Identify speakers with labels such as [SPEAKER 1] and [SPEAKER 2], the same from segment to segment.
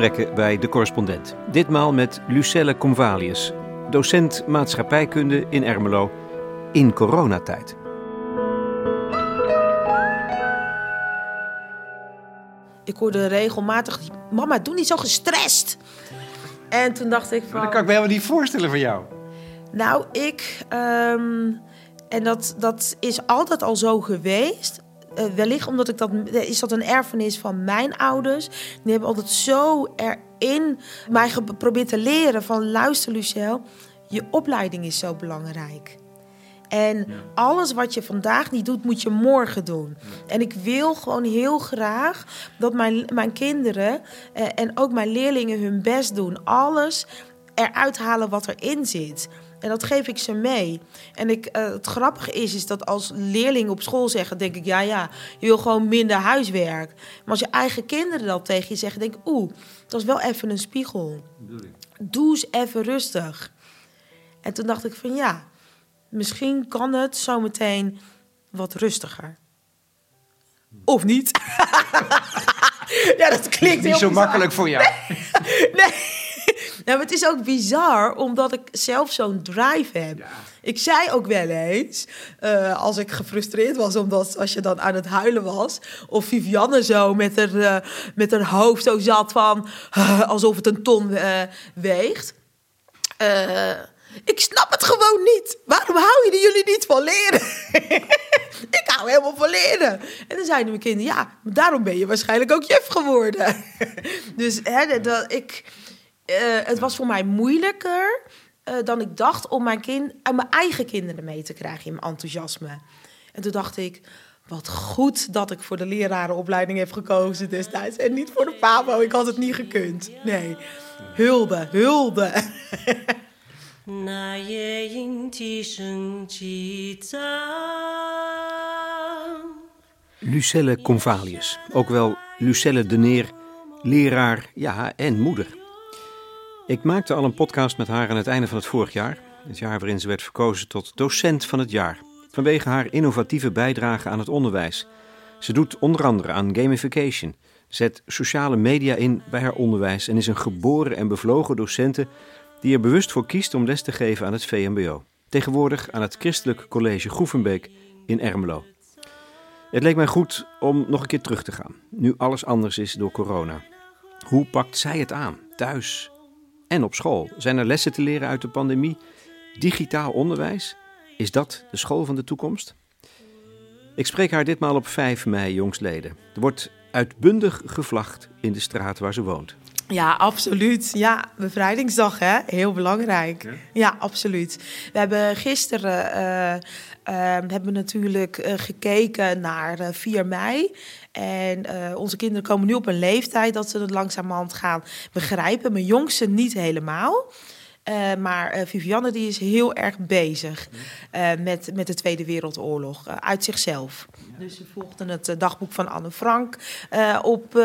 [SPEAKER 1] gesprekken bij De Correspondent. Ditmaal met Lucelle Convalius, docent maatschappijkunde in Ermelo in coronatijd.
[SPEAKER 2] Ik hoorde regelmatig, mama, doe niet zo gestrest. En toen dacht ik van...
[SPEAKER 1] Dat kan ik me helemaal niet voorstellen van jou.
[SPEAKER 2] Nou, ik... ehm, en dat, dat is altijd al zo geweest. Eh, wellicht omdat ik dat... Is dat een erfenis van mijn ouders. Die hebben altijd zo erin mij geprobeerd te leren van... Luister, Lucel, je opleiding is zo belangrijk. En alles wat je vandaag niet doet, moet je morgen doen. En ik wil gewoon heel graag dat mijn, mijn kinderen eh, en ook mijn leerlingen hun best doen. Alles eruit halen wat erin zit. En dat geef ik ze mee. En ik, eh, het grappige is, is dat als leerlingen op school zeggen, denk ik, ja, ja, je wil gewoon minder huiswerk. Maar als je eigen kinderen dat tegen je zeggen, denk ik, oeh, dat is wel even een spiegel. Doe eens even rustig. En toen dacht ik van ja, misschien kan het zometeen wat rustiger. Of niet? ja, dat klinkt heel
[SPEAKER 1] Niet zo
[SPEAKER 2] bizar.
[SPEAKER 1] makkelijk voor jou.
[SPEAKER 2] Nee. Nou, het is ook bizar, omdat ik zelf zo'n drive heb. Ik zei ook wel eens, eh, als ik gefrustreerd was, omdat als je dan aan het huilen was, of Vivianne zo met haar, eh, met haar hoofd zo zat van, alsof het een ton eh, weegt. Eh, ik snap het gewoon niet. Waarom houden jullie niet van leren? ik hou helemaal van leren. En dan zeiden mijn kinderen, ja, daarom ben je waarschijnlijk ook juf geworden. dus hè, dat, ik, eh, het was voor mij moeilijker eh, dan ik dacht om mijn, kind, en mijn eigen kinderen mee te krijgen in mijn enthousiasme. En toen dacht ik, wat goed dat ik voor de lerarenopleiding heb gekozen destijds. En niet voor de PABO. Ik had het niet gekund. Nee. Hulde, hulde.
[SPEAKER 3] 那夜莺啼声几张。
[SPEAKER 1] Lucelle Convalius, ook wel Lucelle de Neer, leraar, ja, en moeder. Ik maakte al een podcast met haar aan het einde van het vorig jaar. Het jaar waarin ze werd verkozen tot docent van het jaar. Vanwege haar innovatieve bijdrage aan het onderwijs. Ze doet onder andere aan gamification, zet sociale media in bij haar onderwijs en is een geboren en bevlogen docente die er bewust voor kiest om les te geven aan het VMBO. Tegenwoordig aan het Christelijk College Groevenbeek in Ermelo. Het leek mij goed om nog een keer terug te gaan, nu alles anders is door corona. Hoe pakt zij het aan, thuis en op school? Zijn er lessen te leren uit de pandemie? Digitaal onderwijs? Is dat de school van de toekomst? Ik spreek haar ditmaal op 5 mei jongstleden. Er wordt uitbundig gevlacht in de straat waar ze woont.
[SPEAKER 2] Ja, absoluut. Ja, bevrijdingsdag, hè? Heel belangrijk. Ja, absoluut. We hebben gisteren eh, eh, hebben natuurlijk eh, gekeken naar eh, 4 mei. En eh, onze kinderen komen nu op een leeftijd dat ze het langzamerhand gaan begrijpen. Mijn jongste niet helemaal. Eh, maar eh, Vivianne die is heel erg bezig eh, met, met de Tweede Wereldoorlog, uit zichzelf. Dus ze volgden het dagboek van Anne Frank op,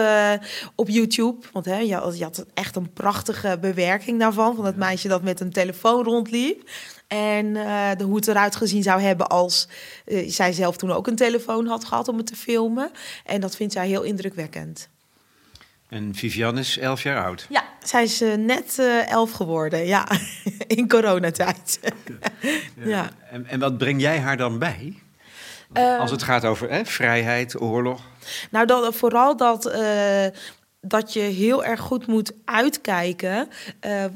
[SPEAKER 2] op YouTube. Want hè, je, had- je had echt een prachtige bewerking daarvan, van het meisje dat met een telefoon rondliep. En de, hoe het eruit gezien zou hebben als eh, zij zelf toen ook een telefoon had gehad om het te filmen. En dat vindt zij heel indrukwekkend.
[SPEAKER 1] En Viviane is 11 jaar oud.
[SPEAKER 2] Ja, zij is eh, net eh, elf geworden, ja, in coronatijd. ja.
[SPEAKER 1] En, en wat breng jij haar dan bij?
[SPEAKER 2] Eh,
[SPEAKER 1] Als het gaat over hè, vrijheid, oorlog.
[SPEAKER 2] Nou, dat, vooral dat, eh, dat je heel erg goed moet uitkijken.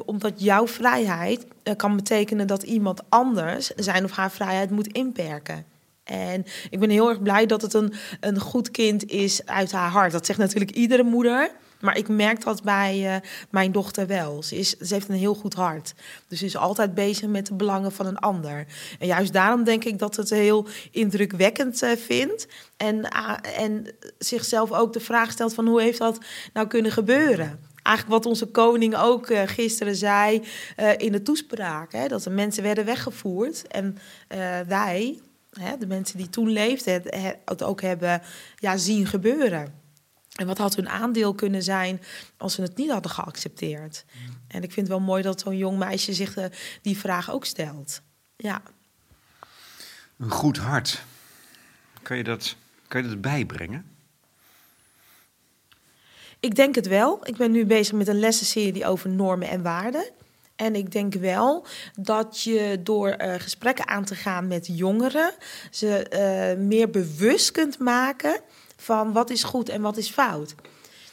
[SPEAKER 2] omdat jouw vrijheid kan betekenen dat iemand anders zijn of haar vrijheid moet inperken. En ik ben heel erg blij dat het een, een goed kind is uit haar hart. Dat zegt natuurlijk iedere moeder. Maar ik merk dat bij eh, mijn dochter wel. Ze, is, ze heeft een heel goed hart. Dus ze is altijd bezig met de belangen van een ander. En juist daarom denk ik dat het heel indrukwekkend eh, vindt. En, ah, en zichzelf ook de vraag stelt van hoe heeft dat nou kunnen gebeuren? Eigenlijk wat onze koning ook eh, gisteren zei in de toespraak. Hè, dat de mensen werden weggevoerd. En wij, de mensen die toen leefden, het, het ook hebben ja, zien gebeuren. En wat had hun aandeel kunnen zijn als ze het niet hadden geaccepteerd? En ik vind het wel mooi dat zo'n jong meisje zich eh, die vraag ook stelt. Ja.
[SPEAKER 1] Een goed hart. Kan je dat, kan je dat bijbrengen?
[SPEAKER 2] Ik denk het wel. Ik ben nu bezig met een lessenserie over normen en waarden. En ik denk wel dat je door uh, gesprekken aan te gaan met jongeren ze uh, meer bewust kunt maken van wat is goed en wat is fout.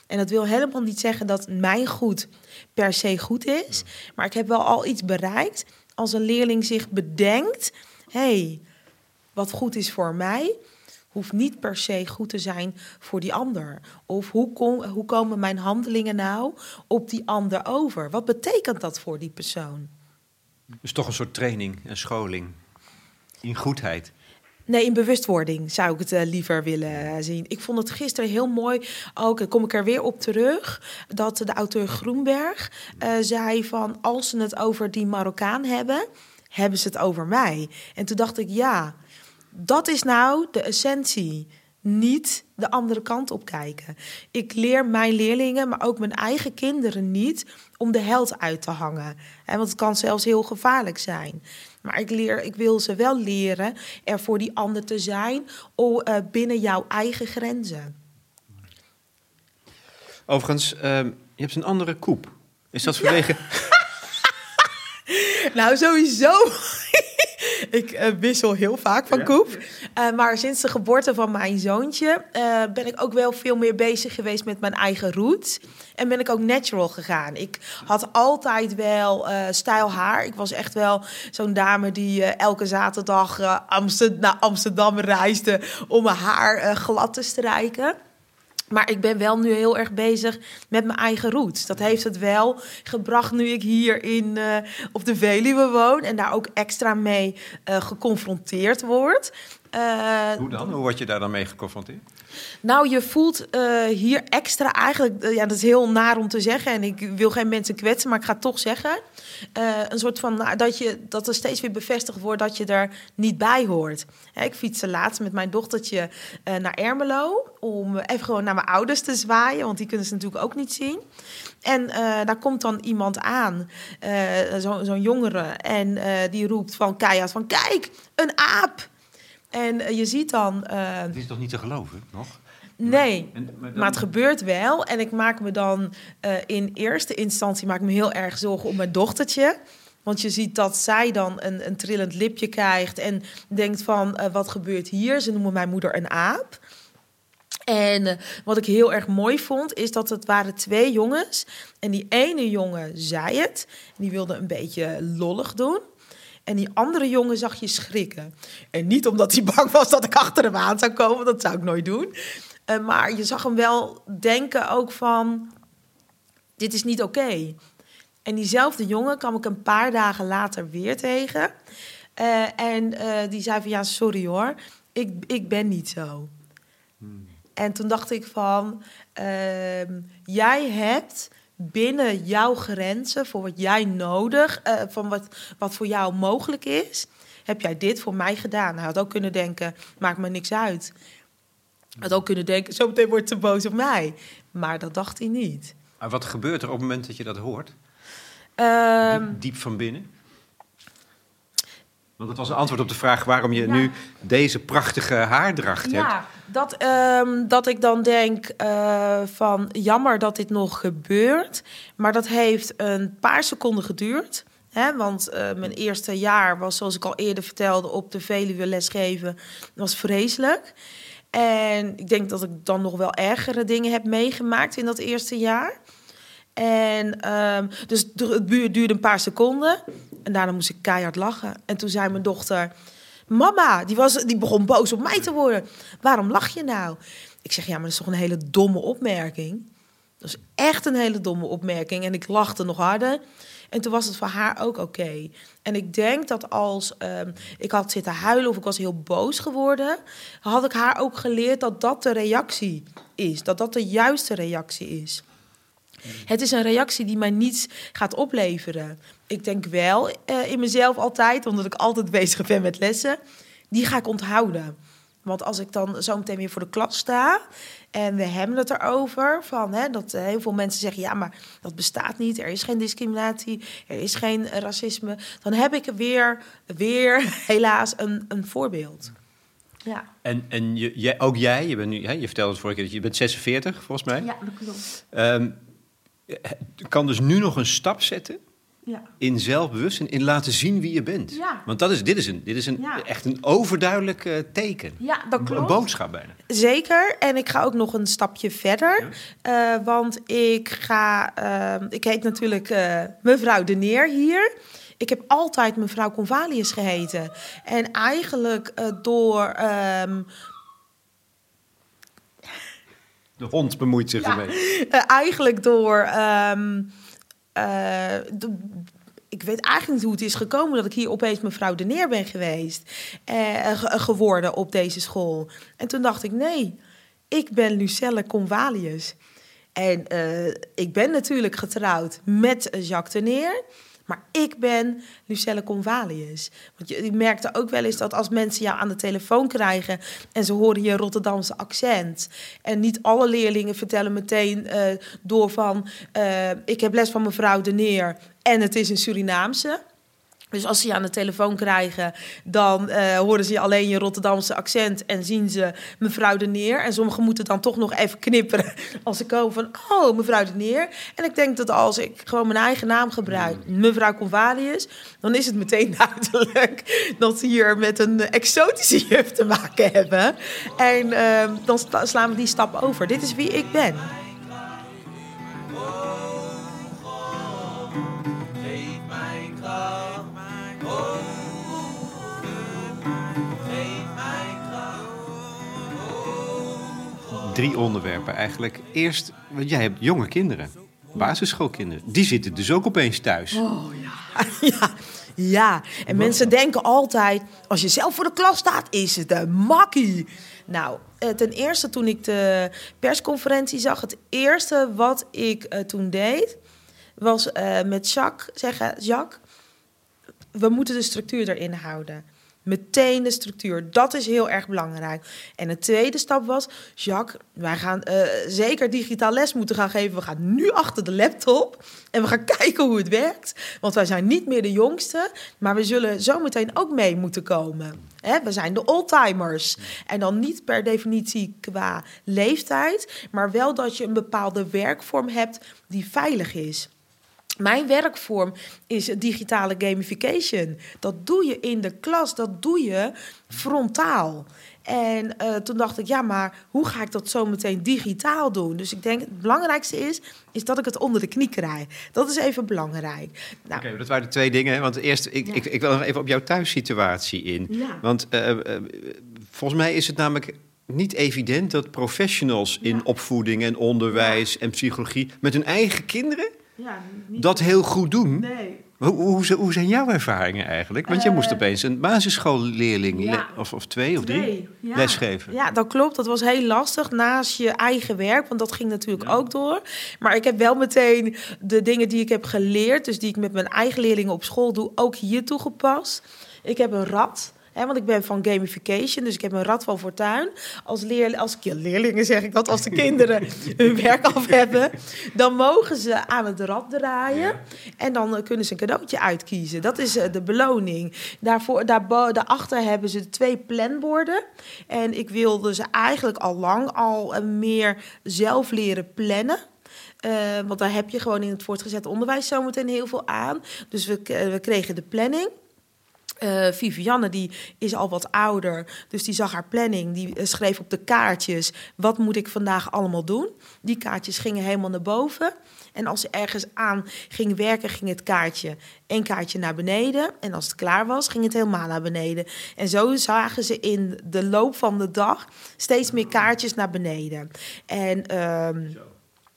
[SPEAKER 2] En dat wil helemaal niet zeggen dat mijn goed per se goed is. Maar ik heb wel al iets bereikt als een leerling zich bedenkt: hé, hey, wat goed is voor mij, hoeft niet per se goed te zijn voor die ander. Of hoe, kom, hoe komen mijn handelingen nou op die ander over? Wat betekent dat voor die persoon?
[SPEAKER 1] Dus toch een soort training en scholing in goedheid.
[SPEAKER 2] Nee, in bewustwording zou ik het uh, liever willen zien. Ik vond het gisteren heel mooi, ook kom ik er weer op terug, dat de auteur Groenberg zei van als ze het over die Marokkaan hebben, hebben ze het over mij. En toen dacht ik, ja, dat is nou de essentie. Niet de andere kant op kijken. Ik leer mijn leerlingen, maar ook mijn eigen kinderen niet om de held uit te hangen. Want het kan zelfs heel gevaarlijk zijn. Maar ik, leer, ik wil ze wel leren er voor die ander te zijn uh, binnen jouw eigen grenzen.
[SPEAKER 1] Overigens, uh, je hebt een andere koep. Is dat vanwege.
[SPEAKER 2] nou, sowieso. Ik uh, wissel heel vaak van ja. koep. Uh, maar sinds de geboorte van mijn zoontje uh, ben ik ook wel veel meer bezig geweest met mijn eigen roots. En ben ik ook natural gegaan. Ik had altijd wel stijl haar. Ik was echt wel zo'n dame die elke zaterdag Amsterdam, naar Amsterdam reisde om mijn haar glad te strijken. Maar ik ben wel nu heel erg bezig met mijn eigen roots. Dat heeft het wel gebracht nu ik hier in, uh, op de Veluwe woon en daar ook extra mee uh, geconfronteerd word.
[SPEAKER 1] Uh, Hoe dan? Hoe word je daar dan mee geconfronteerd?
[SPEAKER 2] Nou, je voelt uh, hier extra eigenlijk, uh, ja, dat is heel naar om te zeggen en ik wil geen mensen kwetsen, maar ik ga het toch zeggen. Een soort van nou, dat, je, dat er steeds weer bevestigd wordt dat je er niet bij hoort. Hè, ik fietste laatst met mijn dochtertje naar Ermelo om even gewoon naar mijn ouders te zwaaien, want die kunnen ze natuurlijk ook niet zien. En daar komt dan iemand aan, zo'n zo jongere, en die roept van keihard van kijk, een aap. En uh, je ziet dan. Uh,
[SPEAKER 1] het is toch niet te geloven, nog?
[SPEAKER 2] Nee, en, maar, dan... maar, het gebeurt wel. En ik maak me dan uh, in eerste instantie maak me heel erg zorgen om mijn dochtertje. Want je ziet dat zij dan een, een trillend lipje krijgt en denkt van wat gebeurt hier? Ze noemen mijn moeder een aap. En wat ik heel erg mooi vond, is dat het waren twee jongens. En die ene jongen zei het. Die wilde een beetje lollig doen. En die andere jongen zag je schrikken. En niet omdat hij bang was dat ik achter hem aan zou komen, dat zou ik nooit doen. Uh, maar je zag hem wel denken ook van, dit is niet oké. Okay. En diezelfde jongen kwam ik een paar dagen later weer tegen. Uh, en uh, die zei van, ja, sorry hoor, ik, ik ben niet zo. Hmm. En toen dacht ik van, ehm, jij hebt binnen jouw grenzen, voor wat jij nodig, uh, van wat, wat voor jou mogelijk is, heb jij dit voor mij gedaan. Hij had ook kunnen denken, maakt me niks uit. Hij had ook kunnen denken, zo meteen wordt ze boos op mij. Maar dat dacht hij niet.
[SPEAKER 1] Maar wat gebeurt er op het moment dat je dat hoort? Um, diep, diep van binnen? Want dat was een antwoord op de vraag waarom je ja. nu deze prachtige haardracht
[SPEAKER 2] ja,
[SPEAKER 1] hebt.
[SPEAKER 2] Dat, um, dat ik dan denk uh, van jammer dat dit nog gebeurt. Maar dat heeft een paar seconden geduurd. Hè, want uh, mijn eerste jaar was, zoals ik al eerder vertelde, op de Veluwe lesgeven, was vreselijk. En ik denk dat ik dan nog wel ergere dingen heb meegemaakt in dat eerste jaar. En um, dus het duurde een paar seconden. En daarna moest ik keihard lachen. En toen zei mijn dochter: Mama, die, was, die begon boos op mij te worden. Waarom lach je nou? Ik zeg: Ja, maar dat is toch een hele domme opmerking. Dat is echt een hele domme opmerking. En ik lachte nog harder. En toen was het voor haar ook oké. En ik denk dat als um, ik had zitten huilen of ik was heel boos geworden, had ik haar ook geleerd dat dat de reactie is. Dat dat de juiste reactie is. Het is een reactie die mij niets gaat opleveren. Ik denk wel uh, in mezelf altijd, omdat ik altijd bezig ben met lessen, die ga ik onthouden. Want als ik dan zo meteen weer voor de klas sta en we hebben het erover, van, hè, dat uh, heel veel mensen zeggen, ja, maar dat bestaat niet, er is geen discriminatie, er is geen racisme, dan heb ik weer, weer helaas een, een voorbeeld. Ja,
[SPEAKER 1] En, en je, jij, ook jij, je, bent nu, hè, je vertelde het vorige keer dat je bent 46 volgens mij.
[SPEAKER 2] ja dat klopt.
[SPEAKER 1] Ehm, kan dus nu nog een stap zetten
[SPEAKER 2] Ja.
[SPEAKER 1] in zelfbewustzijn, in laten zien wie je bent.
[SPEAKER 2] Ja.
[SPEAKER 1] Want dat is, dit is, een, dit is een,
[SPEAKER 2] Ja.
[SPEAKER 1] echt een overduidelijk eh, teken.
[SPEAKER 2] ja, dat
[SPEAKER 1] Een
[SPEAKER 2] klopt.
[SPEAKER 1] boodschap bijna.
[SPEAKER 2] Zeker. En ik ga ook nog een stapje verder. Eh, want ik ga. ehm, ik heet natuurlijk eh, mevrouw De Neer hier. Ik heb altijd mevrouw Convalius geheten. En eigenlijk eh, door. ehm,
[SPEAKER 1] De hond bemoeit zich ermee.
[SPEAKER 2] eh, eigenlijk door. ehm, eh, de- ik weet eigenlijk niet hoe het is gekomen dat ik hier opeens mevrouw De Neer ben geweest. eh, ge- geworden op deze school. En toen dacht ik: nee, ik ben Lucelle Convalius. En ik ben natuurlijk getrouwd met Jacques de Neer. Maar ik ben Lucelle Convalius. Want je, je merkte ook wel eens dat als mensen jou aan de telefoon krijgen... en ze horen je Rotterdamse accent... en niet alle leerlingen vertellen meteen eh, door van... eh, ik heb les van mevrouw de Neer en het is een Surinaamse... Dus als ze je aan de telefoon krijgen, dan eh, horen ze alleen je Rotterdamse accent en zien ze mevrouw de Neer. En sommigen moeten dan toch nog even knipperen als ze komen van, oh, mevrouw de Neer. En ik denk dat als ik gewoon mijn eigen naam gebruik, mevrouw Convalius, dan is het meteen duidelijk dat ze hier met een exotische juf te maken hebben. En eh, dan sla- slaan we die stap over. Dit is wie ik ben.
[SPEAKER 1] Drie onderwerpen eigenlijk. Eerst, want jij hebt jonge kinderen. Basisschoolkinderen. Die zitten dus ook opeens thuis.
[SPEAKER 2] ja, ja. En mensen denken altijd, als je zelf voor de klas staat, is het een makkie. Nou, eh, ten eerste toen ik de persconferentie zag, het eerste wat ik eh, toen deed, was eh, met Jacques zeggen, Jacques, we moeten de structuur erin houden. Meteen de structuur, dat is heel erg belangrijk. En de tweede stap was, Jacques, wij gaan eh, zeker digitaal les moeten gaan geven. We gaan nu achter de laptop en we gaan kijken hoe het werkt. Want wij zijn niet meer de jongste, maar we zullen zometeen ook mee moeten komen. We zijn de oldtimers. En dan niet per definitie qua leeftijd, maar wel dat je een bepaalde werkvorm hebt die veilig is. Mijn werkvorm is digitale gamification. Dat doe je in de klas, dat doe je frontaal. En eh, toen dacht ik, ja, maar hoe ga ik dat zo meteen digitaal doen? Dus ik denk, het belangrijkste is, is dat ik het onder de knie krijg. Dat is even belangrijk. Nou,
[SPEAKER 1] Oké, dat waren de twee dingen. hè? Want eerst, ik,
[SPEAKER 2] Ja.
[SPEAKER 1] ik, ik wil nog even op jouw thuissituatie in.
[SPEAKER 2] Ja.
[SPEAKER 1] Want eh, eh, volgens mij is het namelijk niet evident dat professionals in opvoeding en onderwijs en psychologie met hun eigen kinderen
[SPEAKER 2] ja, niet-
[SPEAKER 1] dat heel goed doen.
[SPEAKER 2] Nee.
[SPEAKER 1] Hoe, hoe, hoe zijn jouw ervaringen eigenlijk? Want je
[SPEAKER 2] Eh,
[SPEAKER 1] moest opeens een basisschoolleerling
[SPEAKER 2] Ja.
[SPEAKER 1] of, of twee of drie
[SPEAKER 2] ja.
[SPEAKER 1] lesgeven.
[SPEAKER 2] Ja, dat klopt. Dat was heel lastig naast je eigen werk, want dat ging natuurlijk ook door. Maar ik heb wel meteen de dingen die ik heb geleerd, dus die ik met mijn eigen leerlingen op school doe, ook hier toegepast. Ik heb een rad. Want ik ben van gamification, dus ik heb een rad van fortuin. Als, leer, als leerlingen zeg ik dat, als de kinderen hun werk af hebben, dan mogen ze aan het rad draaien. En dan kunnen ze een cadeautje uitkiezen. Dat is eh, de beloning. Daarvoor, daarbo- daarachter hebben ze twee planborden. En ik wilde ze eigenlijk al lang al eh, meer zelf leren plannen. Eh, want daar heb je gewoon in het voortgezet onderwijs zometeen heel veel aan. Dus we, we kregen de planning. Eh, Vivianne die is al wat ouder, dus die zag haar planning. Die eh, schreef op de kaartjes: wat moet ik vandaag allemaal doen? Die kaartjes gingen helemaal naar boven. En als ze ergens aan ging werken, ging het kaartje één kaartje naar beneden. En als het klaar was, ging het helemaal naar beneden. En zo zagen ze in de loop van de dag steeds meer kaartjes naar beneden. En ehm,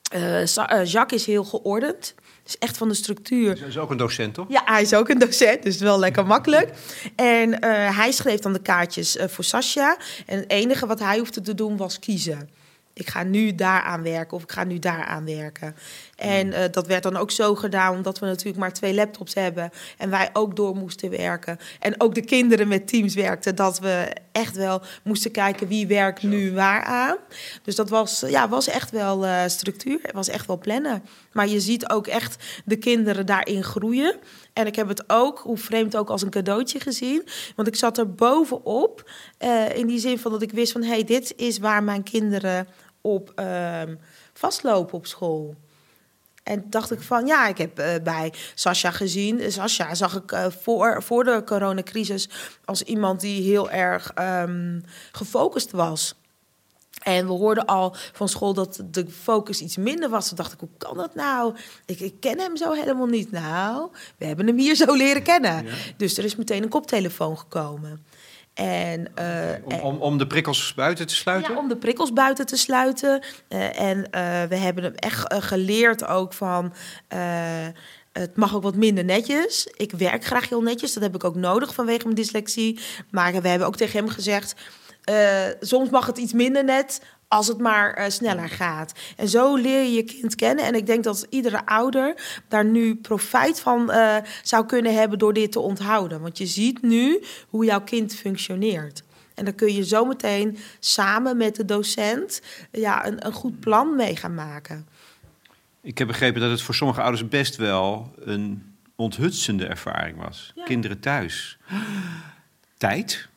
[SPEAKER 2] eh, eh, Jacques is heel geordend. Is echt van de structuur.
[SPEAKER 1] Dat is ook een docent, toch?
[SPEAKER 2] Ja, hij is ook een docent, dus wel lekker makkelijk. En eh, hij schreef dan de kaartjes eh, voor Sascha. En het enige wat hij hoefde te doen was kiezen. ik ga nu daaraan werken of ik ga nu daaraan werken. En eh, dat werd dan ook zo gedaan, omdat we natuurlijk maar twee laptops hebben en wij ook door moesten werken. En ook de kinderen met teams werkten, dat we echt wel moesten kijken wie werkt nu waar aan. Dus dat was, ja, was echt wel uh, structuur, het was echt wel plannen. Maar je ziet ook echt de kinderen daarin groeien. En ik heb het ook, hoe vreemd ook, als een cadeautje gezien. Want ik zat er bovenop. Uh, in die zin van dat ik wist van... hé, hey, dit is waar mijn kinderen op uh, vastlopen op school. En dacht ik van, ja, ik heb uh, bij Sascha gezien. Sascha zag ik uh, voor, voor de coronacrisis als iemand die heel erg um, gefocust was. En we hoorden al van school dat de focus iets minder was. Toen dacht ik, hoe kan dat nou? Ik, ik ken hem zo helemaal niet. Nou, we hebben hem hier zo leren kennen. Ja. Dus er is meteen een koptelefoon gekomen. En, uh,
[SPEAKER 1] om, om, om, de prikkels buiten te sluiten?
[SPEAKER 2] Ja, om de prikkels buiten te sluiten. Uh, en uh, we hebben hem echt geleerd ook van... het mag ook wat minder netjes. Ik werk graag heel netjes. Dat heb ik ook nodig vanwege mijn dyslexie. Maar we hebben ook tegen hem gezegd... Soms mag het iets minder net als het maar uh, sneller gaat. En zo leer je je kind kennen. En ik denk dat iedere ouder daar nu profijt van uh, zou kunnen hebben door dit te onthouden. Want je ziet nu hoe jouw kind functioneert. En dan kun je zometeen samen met de docent ja, een, een goed plan mee gaan maken.
[SPEAKER 1] Ik heb begrepen dat het voor sommige ouders best wel een onthutsende ervaring was. Ja. Kinderen thuis. Tijd,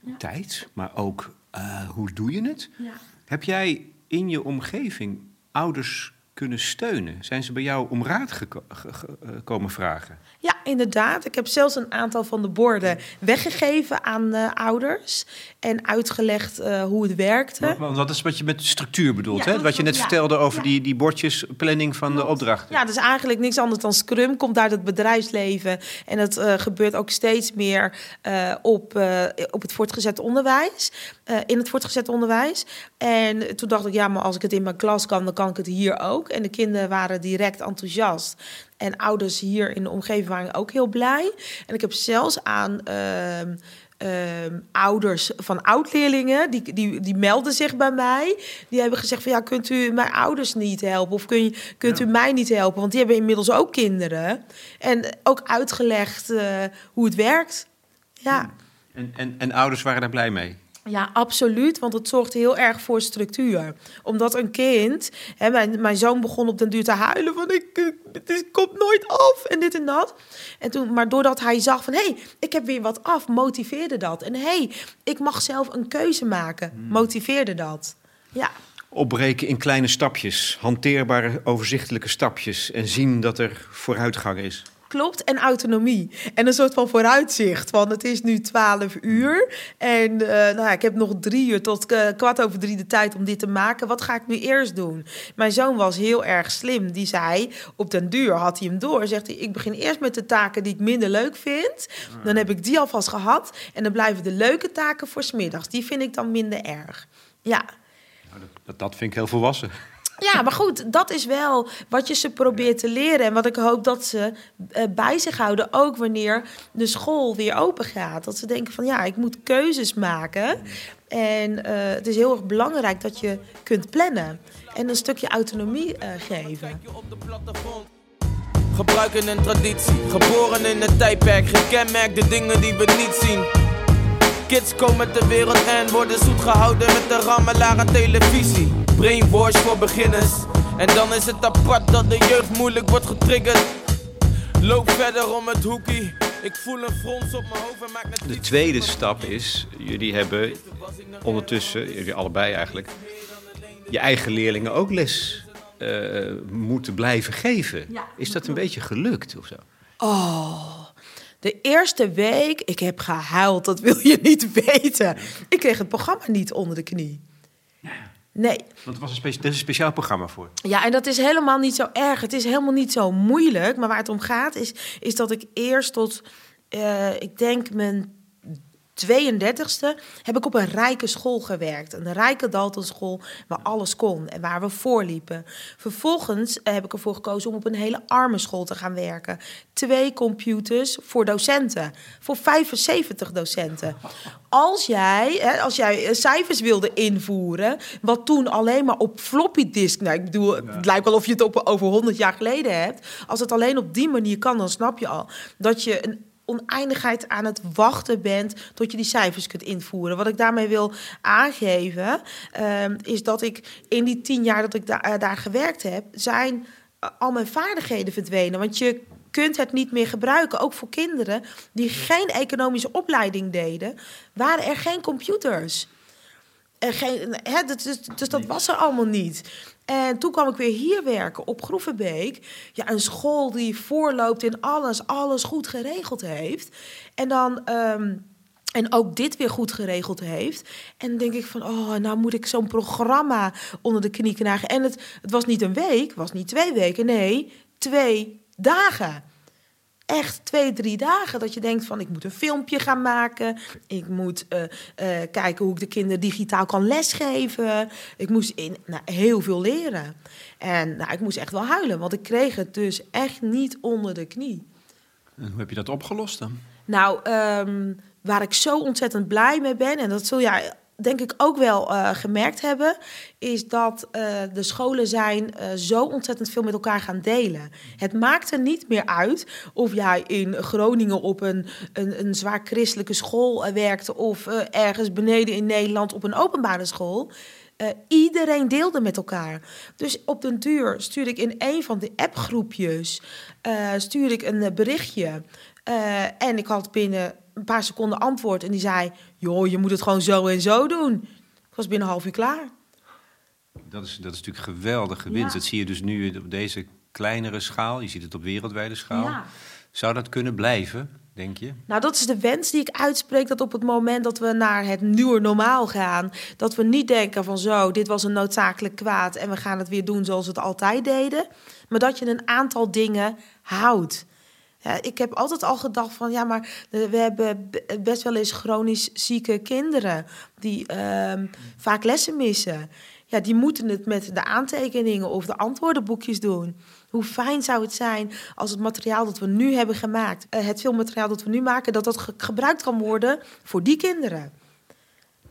[SPEAKER 1] ja. tijd, maar ook uh, hoe doe je het? Ja. Heb jij in je omgeving ouders kunnen steunen? Zijn ze bij jou om raad geko komen vragen?
[SPEAKER 2] Ja, inderdaad. Ik heb zelfs een aantal van de borden weggegeven aan uh, ouders. En uitgelegd uh, hoe het werkte.
[SPEAKER 1] Want dat is wat je met structuur bedoelt, ja, hè? Wat je net ja, vertelde over ja. die, die bordjes, planning van de opdrachten.
[SPEAKER 2] Ja, dat is eigenlijk niks anders dan Scrum. Komt uit het bedrijfsleven. En dat uh, gebeurt ook steeds meer op, op het voortgezet onderwijs. in het voortgezet onderwijs. En toen dacht ik, ja, maar als ik het in mijn klas kan, dan kan ik het hier ook. En de kinderen waren direct enthousiast. En ouders hier in de omgeving waren ook heel blij. En ik heb zelfs aan uh, uh, ouders van oud-leerlingen, die, die, die melden zich bij mij. Die hebben gezegd van ja, kunt u mijn ouders niet helpen? Of kun je, kunt ja. u mij niet helpen? Want die hebben inmiddels ook kinderen. En ook uitgelegd uh, hoe het werkt. Ja.
[SPEAKER 1] En, en, en ouders waren daar blij mee?
[SPEAKER 2] Ja, absoluut. Want het zorgt heel erg voor structuur. Omdat een kind, hè, mijn, mijn zoon begon op den duur te huilen van ik, het komt nooit af en dit en dat. En toen, maar doordat hij zag van hé, hey, ik heb weer wat af, motiveerde dat. En hé, hey, ik mag zelf een keuze maken, motiveerde dat. Ja.
[SPEAKER 1] Opbreken in kleine stapjes, hanteerbare, overzichtelijke stapjes en zien dat er vooruitgang is.
[SPEAKER 2] Klopt, en autonomie. En een soort van vooruitzicht. Want het is nu 12 uur. En uh, nou ja, ik heb nog drie uur tot uh, kwart over drie de tijd om dit te maken. Wat ga ik nu eerst doen? Mijn zoon was heel erg slim. Die zei, op den duur had hij hem door. Zegt hij, ik begin eerst met de taken die ik minder leuk vind. Dan heb ik die alvast gehad. En dan blijven de leuke taken voor smiddags. Die vind ik dan minder erg. Ja.
[SPEAKER 1] Nou, dat, dat vind ik heel volwassen.
[SPEAKER 2] Ja, maar goed, dat is wel wat je ze probeert te leren. En wat ik hoop dat ze uh, bij zich houden, ook wanneer de school weer open gaat. Dat ze denken van ja, ik moet keuzes maken. En uh, het is heel erg belangrijk dat je kunt plannen. En een stukje autonomie uh, geven. Gebruiken een traditie, geboren in het tijdperk, gekenmerkt de dingen die we niet zien. Kids komen ter wereld en worden zoet gehouden met de rammelaar aan televisie. Brainwash voor beginners. En dan is het apart dat de jeugd moeilijk wordt getriggerd. Loop verder om het hoekie. Ik voel een frons op mijn hoofd en maak
[SPEAKER 1] De tweede stap is, jullie hebben ondertussen, jullie allebei eigenlijk, je eigen leerlingen ook les uh, moeten blijven geven. Ja, is dat een beetje gelukt of zo?
[SPEAKER 2] Oh, de eerste week, ik heb gehuild, dat wil je niet weten. Ik kreeg het programma niet onder de knie. Nee.
[SPEAKER 1] Want er was een, er is een speciaal programma voor.
[SPEAKER 2] Ja, en dat is helemaal niet zo erg. Het is helemaal niet zo moeilijk. Maar waar het om gaat is, is dat ik eerst tot, uh, ik denk mijn 32e heb ik op een rijke school gewerkt. Een rijke Daltonschool waar alles kon en waar we voorliepen. Vervolgens eh, heb ik ervoor gekozen om op een hele arme school te gaan werken. Twee computers voor docenten. Voor 75 docenten. Als jij, hè, als jij eh, cijfers wilde invoeren, wat toen alleen maar op floppy disk, nou ik bedoel, het lijkt wel of je het op, over 100 jaar geleden hebt. Als het alleen op die manier kan, dan snap je al dat je een oneindigheid aan het wachten bent tot je die cijfers kunt invoeren. Wat ik daarmee wil aangeven, ehm, is dat ik in die tien jaar dat ik da daar gewerkt heb, zijn eh, al mijn vaardigheden verdwenen. Want je kunt het niet meer gebruiken. Ook voor kinderen die geen economische opleiding deden, waren er geen computers. En geen, hè, dus, dus dat was er allemaal niet. En toen kwam ik weer hier werken op Groevenbeek. Ja, een school die voorloopt in alles, alles goed geregeld heeft. En dan. Ehm, en ook dit weer goed geregeld heeft. En dan denk ik van, oh, nou moet ik zo'n programma onder de knie krijgen. En het, het was niet een week, was niet twee weken, nee, twee dagen echt twee, drie dagen dat je denkt van ik moet een filmpje gaan maken. Ik moet uh, uh, kijken hoe ik de kinderen digitaal kan lesgeven. Ik moest in, nou, heel veel leren. En nou, ik moest echt wel huilen, want ik kreeg het dus echt niet onder de knie.
[SPEAKER 1] En hoe heb je dat opgelost dan?
[SPEAKER 2] Nou, um, waar ik zo ontzettend blij mee ben, en dat zul jij denk ik ook wel uh, gemerkt hebben, is dat uh, de scholen zijn uh, zo ontzettend veel met elkaar gaan delen. Het maakt er niet meer uit of jij in Groningen op een, een, een zwaar christelijke school werkte of ergens beneden in Nederland op een openbare school. iedereen deelde met elkaar. Dus op den duur stuurde ik in een van de appgroepjes stuurde ik een berichtje. en ik had binnen een paar seconden antwoord en die zei: Joh, je moet het gewoon zo en zo doen. Ik was binnen een half uur klaar.
[SPEAKER 1] Dat is, dat is natuurlijk geweldige winst. Dat zie je dus nu op deze kleinere schaal. Je ziet het op wereldwijde schaal. Ja. Zou dat kunnen blijven, denk je?
[SPEAKER 2] Nou, dat is de wens die ik uitspreek. Dat op het moment dat we naar het nieuwe normaal gaan, dat we niet denken van zo, dit was een noodzakelijk kwaad en we gaan het weer doen zoals we het altijd deden. Maar dat je een aantal dingen houdt. Ja, ik heb altijd al gedacht van ja, maar we hebben best wel eens chronisch zieke kinderen die uh, vaak lessen missen. Ja, die moeten het met de aantekeningen of de antwoordenboekjes doen. Hoe fijn zou het zijn als het materiaal dat we nu hebben gemaakt, uh, het filmmateriaal dat we nu maken, dat dat ge gebruikt kan worden voor die kinderen.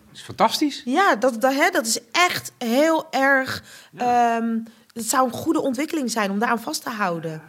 [SPEAKER 1] Dat is fantastisch.
[SPEAKER 2] Ja, dat, dat, hè, dat is echt heel erg. Ja. Um, het zou een goede ontwikkeling zijn om daaraan vast te houden.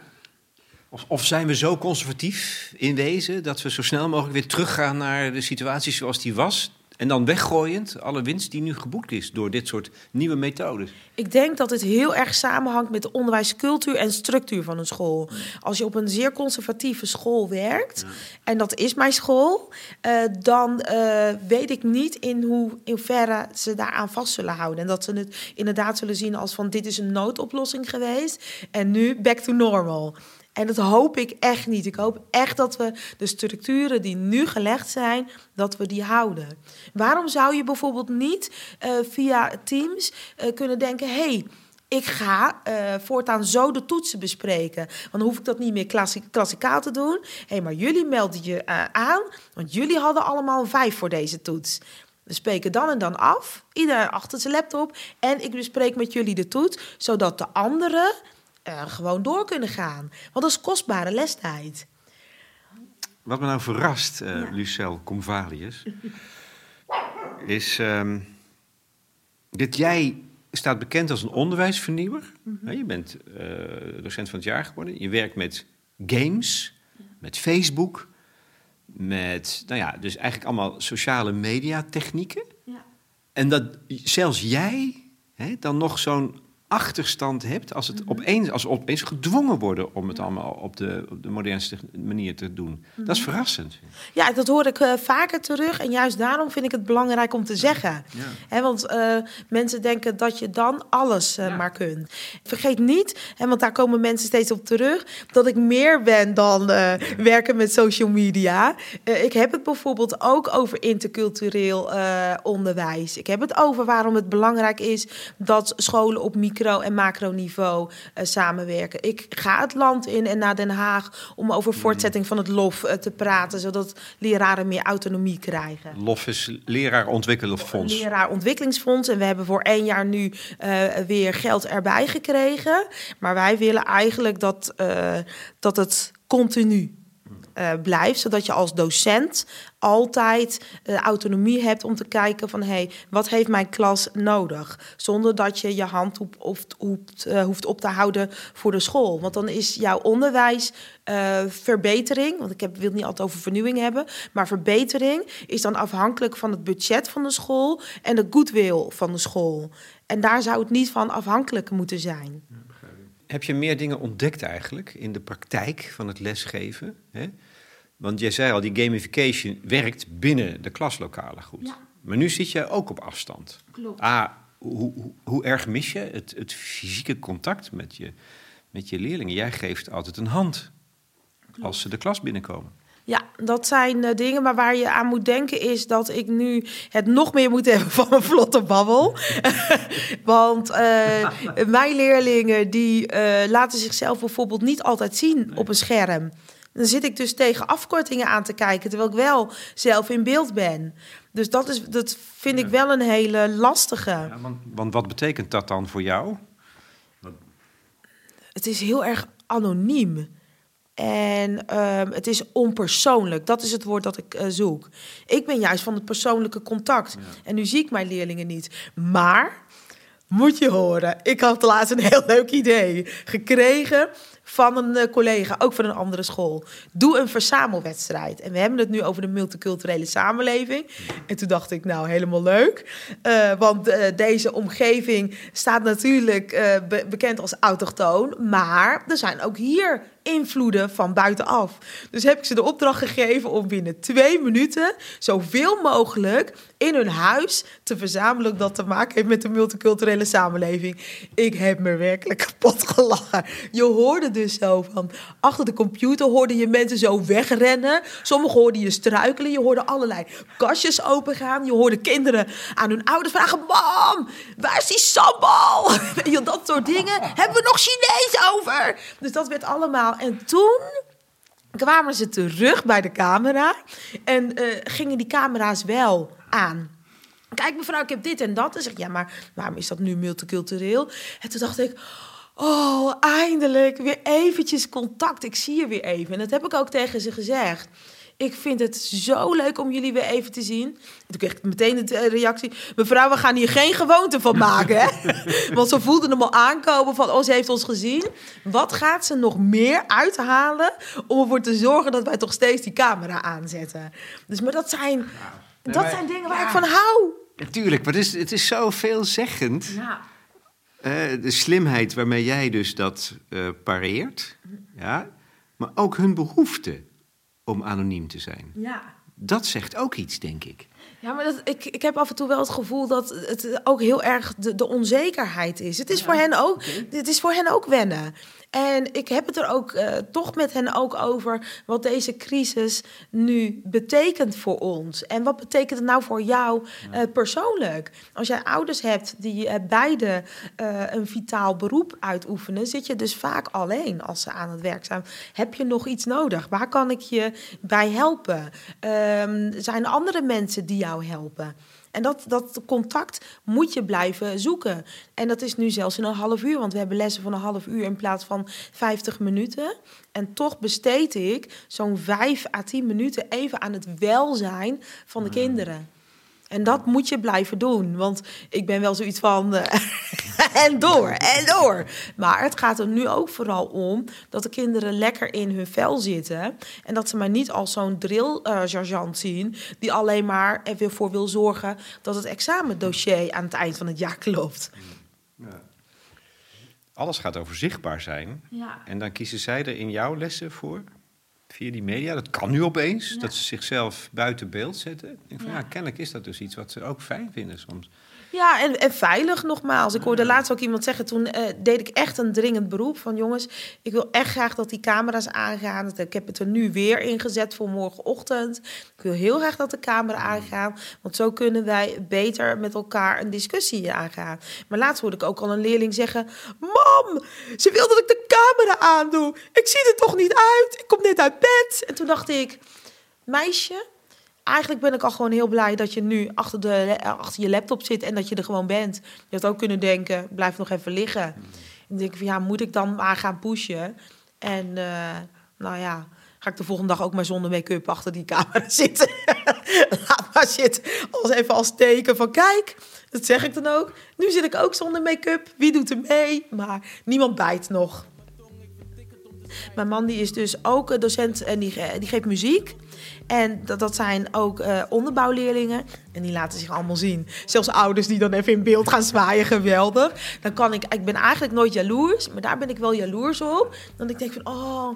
[SPEAKER 1] Of, of, zijn we zo conservatief in wezen dat we zo snel mogelijk weer teruggaan naar de situatie zoals die was? En dan weggooiend alle winst die nu geboekt is door dit soort nieuwe methodes.
[SPEAKER 2] Ik denk dat het heel erg samenhangt met de onderwijscultuur en structuur van een school. Als je op een zeer conservatieve school werkt, ja. en dat is mijn school, uh, dan uh, weet ik niet in, hoe, in hoeverre ze daaraan vast zullen houden. En dat ze het inderdaad zullen zien als van dit is een noodoplossing geweest en nu back to normal. En dat hoop ik echt niet. Ik hoop echt dat we de structuren die nu gelegd zijn, dat we die houden. Waarom zou je bijvoorbeeld niet uh, via Teams uh, kunnen denken: hé, hey, ik ga uh, voortaan zo de toetsen bespreken. Want dan hoef ik dat niet meer klassi klassikaal te doen. Hé, hey, maar jullie melden je aan, want jullie hadden allemaal een vijf voor deze toets. We spreken dan en dan af, ieder achter zijn laptop. En ik bespreek met jullie de toets, zodat de anderen uh, gewoon door kunnen gaan. Want dat is kostbare lestijd.
[SPEAKER 1] Wat me nou verrast, uh, ja. Lucel Convalius, is um, dat jij staat bekend als een onderwijsvernieuwer. Mm -hmm. Je bent uh, docent van het jaar geworden. Je werkt met games, met Facebook, met, nou ja, dus eigenlijk allemaal sociale media technieken. Ja. En dat zelfs jij hè, dan nog zo'n achterstand hebt als, het
[SPEAKER 2] Mhm.
[SPEAKER 1] opeens, als we opeens gedwongen worden om het allemaal op de, op de modernste manier te doen. Dat
[SPEAKER 2] Mhm.
[SPEAKER 1] is verrassend.
[SPEAKER 2] Ja, dat hoor ik uh, vaker terug. En juist daarom vind ik het belangrijk om te zeggen.
[SPEAKER 1] Ja.
[SPEAKER 2] He, want uh, mensen denken dat je dan alles uh, ja. maar kunt. Vergeet niet, hè, want daar komen mensen steeds op terug, dat ik meer ben dan werken met social media. ik heb het bijvoorbeeld ook over intercultureel onderwijs. Ik heb het over waarom het belangrijk is dat scholen op micro micro- en macroniveau uh, samenwerken. Ik ga het land in en naar Den Haag om over voortzetting van het LOF uh, te praten, zodat leraren meer autonomie krijgen.
[SPEAKER 1] LOF is Leraar Ontwikkelingsfonds.
[SPEAKER 2] Leraar Ontwikkelingsfonds. En we hebben voor één jaar nu uh, weer geld erbij gekregen. Maar wij willen eigenlijk dat, dat het continu uh, blijft, zodat je als docent altijd uh, autonomie hebt om te kijken van hé, hey, wat heeft mijn klas nodig? Zonder dat je je hand op, hoeft, uh, hoeft op te houden voor de school. Want dan is jouw onderwijs verbetering, want ik heb, wil het niet altijd over vernieuwing hebben, maar verbetering is dan afhankelijk van het budget van de school en de goodwill van de school. En daar zou het niet van afhankelijk moeten zijn.
[SPEAKER 1] Heb je meer dingen ontdekt eigenlijk in de praktijk van het lesgeven? Hè? Want jij zei al, die gamification werkt binnen de klaslokalen goed. Ja. Maar nu zit je ook op afstand.
[SPEAKER 2] Klopt.
[SPEAKER 1] Ah, hoe, hoe, hoe erg mis je het, het, fysieke contact met je, met je leerlingen? Jij geeft altijd een hand Klopt. als ze de klas binnenkomen.
[SPEAKER 2] Ja, dat zijn uh, dingen. Maar waar je aan moet denken is dat ik nu het nog meer moet hebben van een vlotte babbel. Want uh, mijn leerlingen die uh, laten zichzelf bijvoorbeeld niet altijd zien nee. op een scherm. Dan zit ik dus tegen afkortingen aan te kijken, terwijl ik wel zelf in beeld ben. Dus dat, is, dat vind ja. ik wel een hele lastige.
[SPEAKER 1] Ja, want, want wat betekent dat dan voor jou?
[SPEAKER 2] Het is heel erg anoniem. En um, het is onpersoonlijk. Dat is het woord dat ik uh, zoek. Ik ben juist van het persoonlijke contact. Ja. En nu zie ik mijn leerlingen niet. Maar, moet je horen, ik had laatst een heel leuk idee gekregen van een uh, collega, ook van een andere school. Doe een verzamelwedstrijd. En we hebben het nu over de multiculturele samenleving. En toen dacht ik, nou, helemaal leuk. Uh, want uh, deze omgeving staat natuurlijk be bekend als autochtoon. Maar er zijn ook hier invloeden van buitenaf. Dus heb ik ze de opdracht gegeven om binnen twee minuten zoveel mogelijk in hun huis te verzamelen dat te maken heeft met de multiculturele samenleving. Ik heb me werkelijk kapot gelachen. Je hoorde dus zo van achter de computer hoorde je mensen zo wegrennen. Sommigen hoorden je struikelen. Je hoorde allerlei kastjes opengaan. Je hoorde kinderen aan hun ouders vragen: Mam, waar is die sambal? dat soort dingen. Hebben we nog Chinees over? Dus dat werd allemaal. En toen kwamen ze terug bij de camera en uh, gingen die camera's wel aan. Kijk mevrouw, ik heb dit en dat. En zeg ik, ja, maar waarom is dat nu multicultureel? En toen dacht ik, oh, eindelijk weer eventjes contact. Ik zie je weer even. En dat heb ik ook tegen ze gezegd. Ik vind het zo leuk om jullie weer even te zien. En toen kreeg ik meteen de reactie... mevrouw, we gaan hier geen gewoonte van maken. Hè? Want ze voelden hem al aankomen van... oh, ze heeft ons gezien. Wat gaat ze nog meer uithalen... om ervoor te zorgen dat wij toch steeds die camera aanzetten? Dus maar dat zijn, nou, nee, dat maar, zijn dingen waar ja, ik van hou.
[SPEAKER 1] Natuurlijk, maar het is, het is zo veelzeggend.
[SPEAKER 2] Ja.
[SPEAKER 1] Uh, de slimheid waarmee jij dus dat uh, pareert. Ja, maar ook hun behoefte om anoniem te zijn.
[SPEAKER 2] Ja.
[SPEAKER 1] Dat zegt ook iets, denk ik.
[SPEAKER 2] Ja, maar dat, ik, ik heb af en toe wel het gevoel dat het ook heel erg de, de onzekerheid is. Het is, ja, voor hen ook, okay. het is voor hen ook wennen. En ik heb het er ook uh, toch met hen ook over wat deze crisis nu betekent voor ons. En wat betekent het nou voor jou uh, persoonlijk? Als jij ouders hebt die uh, beide een vitaal beroep uitoefenen, zit je dus vaak alleen als ze aan het werk zijn. Heb je nog iets nodig? Waar kan ik je bij helpen? Um, zijn er andere mensen die jou helpen? En dat, dat contact moet je blijven zoeken. En dat is nu zelfs in een half uur, want we hebben lessen van een half uur in plaats van 50 minuten. En toch besteed ik zo'n 5 à 10 minuten even aan het welzijn van de kinderen. En dat moet je blijven doen. Want ik ben wel zoiets van. Uh, en door, en door. Maar het gaat er nu ook vooral om dat de kinderen lekker in hun vel zitten. En dat ze maar niet als zo'n drill-sergeant zien. die alleen maar ervoor wil zorgen dat het examendossier aan het eind van het jaar klopt.
[SPEAKER 1] Ja. Alles gaat over zichtbaar zijn.
[SPEAKER 2] Ja.
[SPEAKER 1] En dan kiezen zij er in jouw lessen voor via die media. Dat kan nu opeens, ja. dat ze zichzelf buiten beeld zetten. Ik denk van, ja. ja. kennelijk is dat dus iets wat ze ook fijn vinden soms.
[SPEAKER 2] Ja, en, en veilig nogmaals. Ik hoorde laatst ook iemand zeggen, toen eh, deed ik echt een dringend beroep van jongens, ik wil echt graag dat die camera's aangaan. Ik heb het er nu weer ingezet voor morgenochtend. Ik wil heel graag dat de camera aangaan, want zo kunnen wij beter met elkaar een discussie aangaan. Maar laatst hoorde ik ook al een leerling zeggen, mam, ze wil dat ik de camera aandoe. Ik zie er toch niet uit, ik kom net uit bed. En toen dacht ik, meisje, eigenlijk ben ik al gewoon heel blij dat je nu achter, de, achter je laptop zit en dat je er gewoon bent. Je had ook kunnen denken, blijf nog even liggen. En dan denk ik van ja, moet ik dan maar gaan pushen? En uh, nou ja, ga ik de volgende dag ook maar zonder make-up achter die camera zitten. Laat maar zitten. Als even als teken van kijk, dat zeg ik dan ook. Nu zit ik ook zonder make-up. Wie doet er mee? Maar niemand bijt nog. Mijn man die is dus ook docent en die, die geeft muziek. En dat, dat zijn ook uh, onderbouwleerlingen. En die laten zich allemaal zien. Zelfs ouders die dan even in beeld gaan zwaaien, geweldig. Dan kan ik, ik ben eigenlijk nooit jaloers, maar daar ben ik wel jaloers op. Dan ik denk van, oh,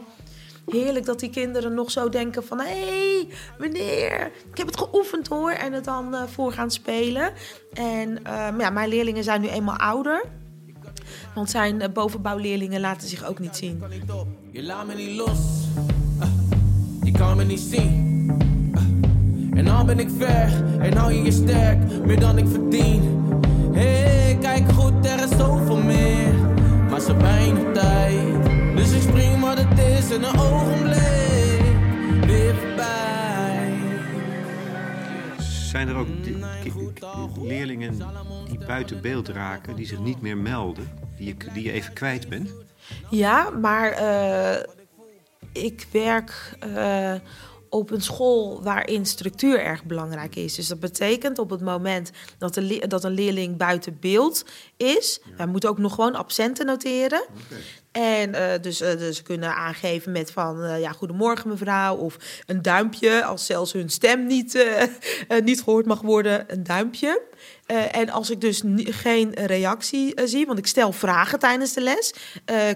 [SPEAKER 2] heerlijk dat die kinderen nog zo denken van... hé, hey, meneer, ik heb het geoefend hoor. En het dan voor gaan spelen. En ja, mijn leerlingen zijn nu eenmaal ouder. Want zijn uh, bovenbouwleerlingen laten zich ook niet zien. Je laat me niet los. je kan me niet zien. En al ben ik ver en hou je je sterk, meer dan ik verdien. Hey, kijk goed, er is zoveel meer, maar zo weinig tijd. Dus ik spring wat het is in een ogenblik weer voorbij.
[SPEAKER 1] Zijn er ook die, leerlingen die buiten beeld raken, die zich niet meer melden, die je, die je even kwijt bent?
[SPEAKER 2] Ja, maar uh, ik werk. Uh, op een school waarin structuur erg belangrijk is. Dus dat betekent op het moment dat, de dat een leerling buiten beeld is, ja. wij moeten ook nog gewoon absenten noteren. Okay. En uh, dus, uh, dus ze kunnen aangeven met van uh, ja, goedemorgen mevrouw, of een duimpje, als zelfs hun stem niet, niet gehoord mag worden, een duimpje. En als ik dus geen reactie zie, want ik stel vragen tijdens de les,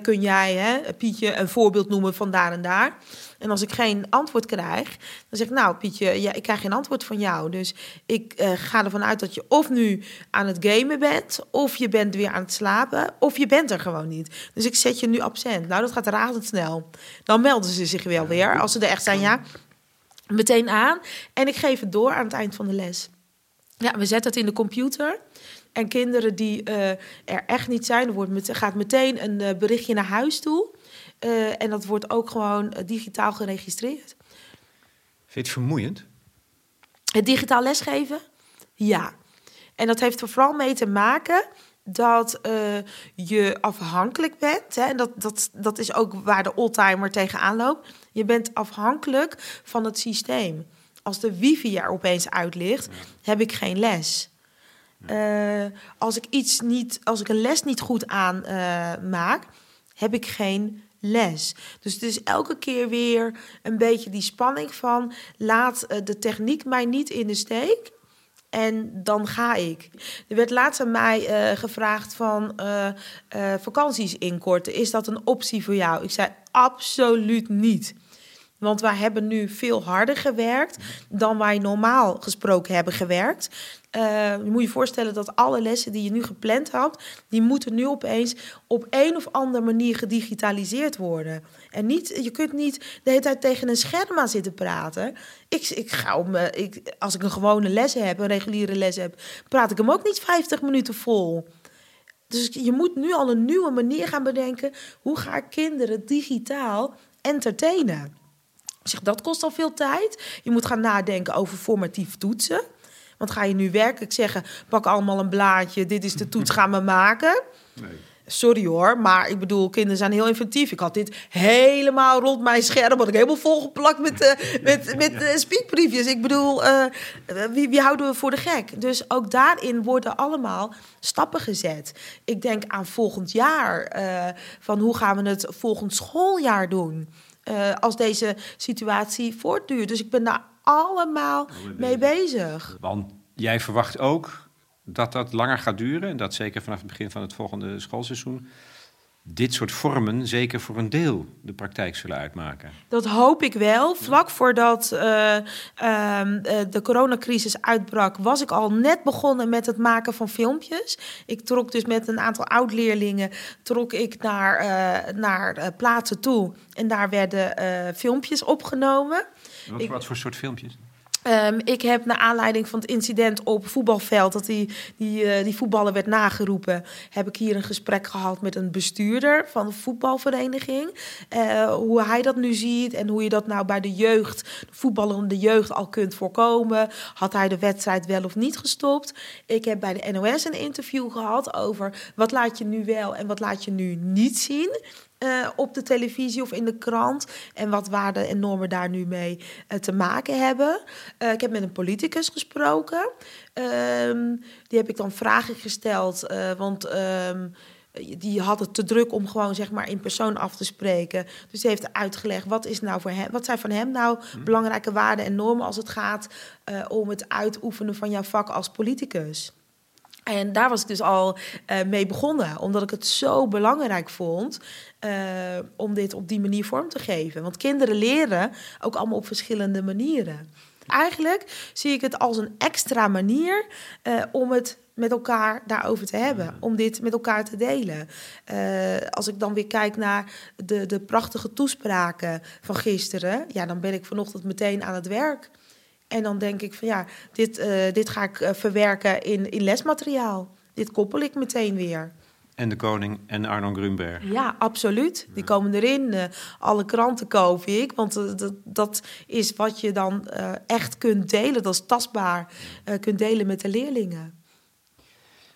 [SPEAKER 2] kun jij, hè, Pietje, een voorbeeld noemen van daar en daar. En als ik geen antwoord krijg, dan zeg ik, nou Pietje, ja, ik krijg geen antwoord van jou. Dus ik ga ervan uit dat je of nu aan het gamen bent, of je bent weer aan het slapen, of je bent er gewoon niet. Dus ik zet je nu absent. Nou, dat gaat razendsnel. Dan melden ze zich wel weer, als ze er echt zijn, ja, meteen aan. En ik geef het door aan het eind van de les. Ja, we zetten het in de computer. En kinderen die uh, er echt niet zijn, wordt met, gaat meteen een uh, berichtje naar huis toe. Uh, en dat wordt ook gewoon digitaal geregistreerd.
[SPEAKER 1] Vind je het vermoeiend?
[SPEAKER 2] Het digitaal lesgeven? Ja. En dat heeft er vooral mee te maken dat je afhankelijk bent. Hè? En dat, dat, dat is ook waar de oldtimer tegenaan loopt. Je bent afhankelijk van het systeem. Als de wifi er opeens uit ligt, heb ik geen les. Uh, als ik iets niet, als ik een les niet goed aan uh, maak, heb ik geen les. Dus het is elke keer weer een beetje die spanning van laat de techniek mij niet in de steek. En dan ga ik. Er werd laatst aan mij uh, gevraagd van uh, uh, vakanties inkorten. Is dat een optie voor jou? Ik zei absoluut niet. Want wij hebben nu veel harder gewerkt dan wij normaal gesproken hebben gewerkt. Uh, je moet je voorstellen dat alle lessen die je nu gepland had, die moeten nu opeens op een of andere manier gedigitaliseerd worden. En niet, je kunt niet de hele tijd tegen een scherm aan zitten praten. Ik, ik ga om, ik, als ik een gewone les heb, een reguliere les heb, praat ik hem ook niet 50 minuten vol. Dus je moet nu al een nieuwe manier gaan bedenken. Hoe ga ik kinderen digitaal entertainen? Zeg, dat kost al veel tijd. Je moet gaan nadenken over formatief toetsen. Want ga je nu werkelijk zeggen, pak allemaal een blaadje, dit is de toets, gaan we maken. Nee. Sorry hoor, maar ik bedoel, kinderen zijn heel inventief. Ik had dit helemaal rond mijn scherm, wat ik helemaal volgeplakt met, uh, met, met uh, speakbriefjes. Ik bedoel, uh, wie, wie houden we voor de gek? Dus ook daarin worden allemaal stappen gezet. Ik denk aan volgend jaar, van hoe gaan we het volgend schooljaar doen? Uh, als deze situatie voortduurt. Dus ik ben daar allemaal mee bezig.
[SPEAKER 1] Want jij verwacht ook dat dat langer gaat duren. En dat zeker vanaf het begin van het volgende schoolseizoen. Dit soort vormen zeker voor een deel de praktijk zullen uitmaken.
[SPEAKER 2] Dat hoop ik wel. Vlak voordat uh, uh, de coronacrisis uitbrak, was ik al net begonnen met het maken van filmpjes. Ik trok dus met een aantal oud-leerlingen trok ik naar, uh, naar plaatsen toe. En daar werden filmpjes opgenomen.
[SPEAKER 1] Wat, wat voor soort filmpjes?
[SPEAKER 2] Um, ik heb naar aanleiding van het incident op voetbalveld, dat die, die, uh, die voetballer werd nageroepen, heb ik hier een gesprek gehad met een bestuurder van de voetbalvereniging. Uh, hoe hij dat nu ziet en hoe je dat nou bij de jeugd, de voetballende jeugd, al kunt voorkomen. Had hij de wedstrijd wel of niet gestopt? Ik heb bij de NOS een interview gehad over wat laat je nu wel en wat laat je nu niet zien. Uh, op de televisie of in de krant. En wat waarden en normen daar nu mee uh, te maken hebben. Uh, ik heb met een politicus gesproken. Ehm, die heb ik dan vragen gesteld. want um, die had het te druk om gewoon zeg maar in persoon af te spreken. Dus die heeft uitgelegd wat, is nou voor hem, wat zijn van hem nou hm. belangrijke waarden en normen als het gaat om het uitoefenen van jouw vak als politicus. En daar was ik dus al uh, mee begonnen, omdat ik het zo belangrijk vond uh, om dit op die manier vorm te geven. Want kinderen leren ook allemaal op verschillende manieren. Eigenlijk zie ik het als een extra manier uh, om het met elkaar daarover te hebben. Om dit met elkaar te delen. Als ik dan weer kijk naar de, de prachtige toespraken van gisteren, ja, dan ben ik vanochtend meteen aan het werk. En dan denk ik van ja, dit, uh, dit ga ik uh, verwerken in, in lesmateriaal. Dit koppel ik meteen weer.
[SPEAKER 1] En de koning en Arno Grunberg.
[SPEAKER 2] Ja, absoluut. Die komen erin. Uh, alle kranten koop ik. Want dat, dat is wat je dan echt kunt delen. Dat is tastbaar. kunt delen met de leerlingen.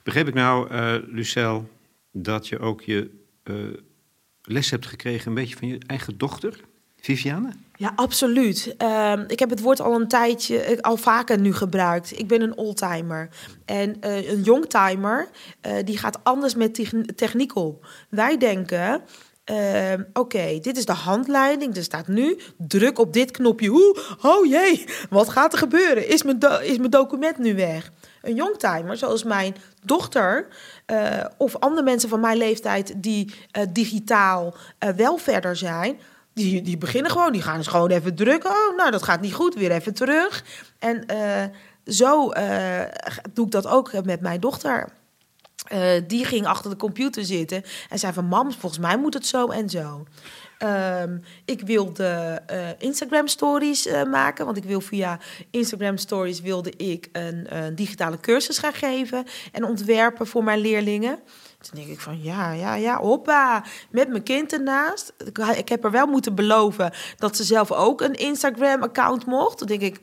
[SPEAKER 1] Begreep ik nou, Lucel, dat je ook je les hebt gekregen... een beetje van je eigen dochter, Viviane?
[SPEAKER 2] Ja, absoluut. Uh, ik heb het woord al een tijdje, al vaker nu gebruikt. Ik ben een oldtimer. En uh, een youngtimer, uh, die gaat anders met techniek om. Wij denken, uh, oké, dit is de handleiding. Er staat nu druk op dit knopje. Oeh, oh jee, wat gaat er gebeuren? Is mijn, is mijn document nu weg? Een youngtimer, zoals mijn dochter uh, of andere mensen van mijn leeftijd die digitaal wel verder zijn, die, die beginnen gewoon, die gaan dus gewoon even drukken. Oh, nou, dat gaat niet goed, weer even terug. En uh, zo uh, doe ik dat ook met mijn dochter. Uh, die ging achter de computer zitten en zei van... mam, volgens mij moet het zo en zo. Um, ik wilde Instagram stories maken, want ik wil via Instagram stories wilde ik een, een digitale cursus gaan geven en ontwerpen voor mijn leerlingen. Toen denk ik van ja, ja, ja, hoppa. Met mijn kind ernaast. Ik heb er wel moeten beloven dat ze zelf ook een Instagram-account mocht. Toen denk ik,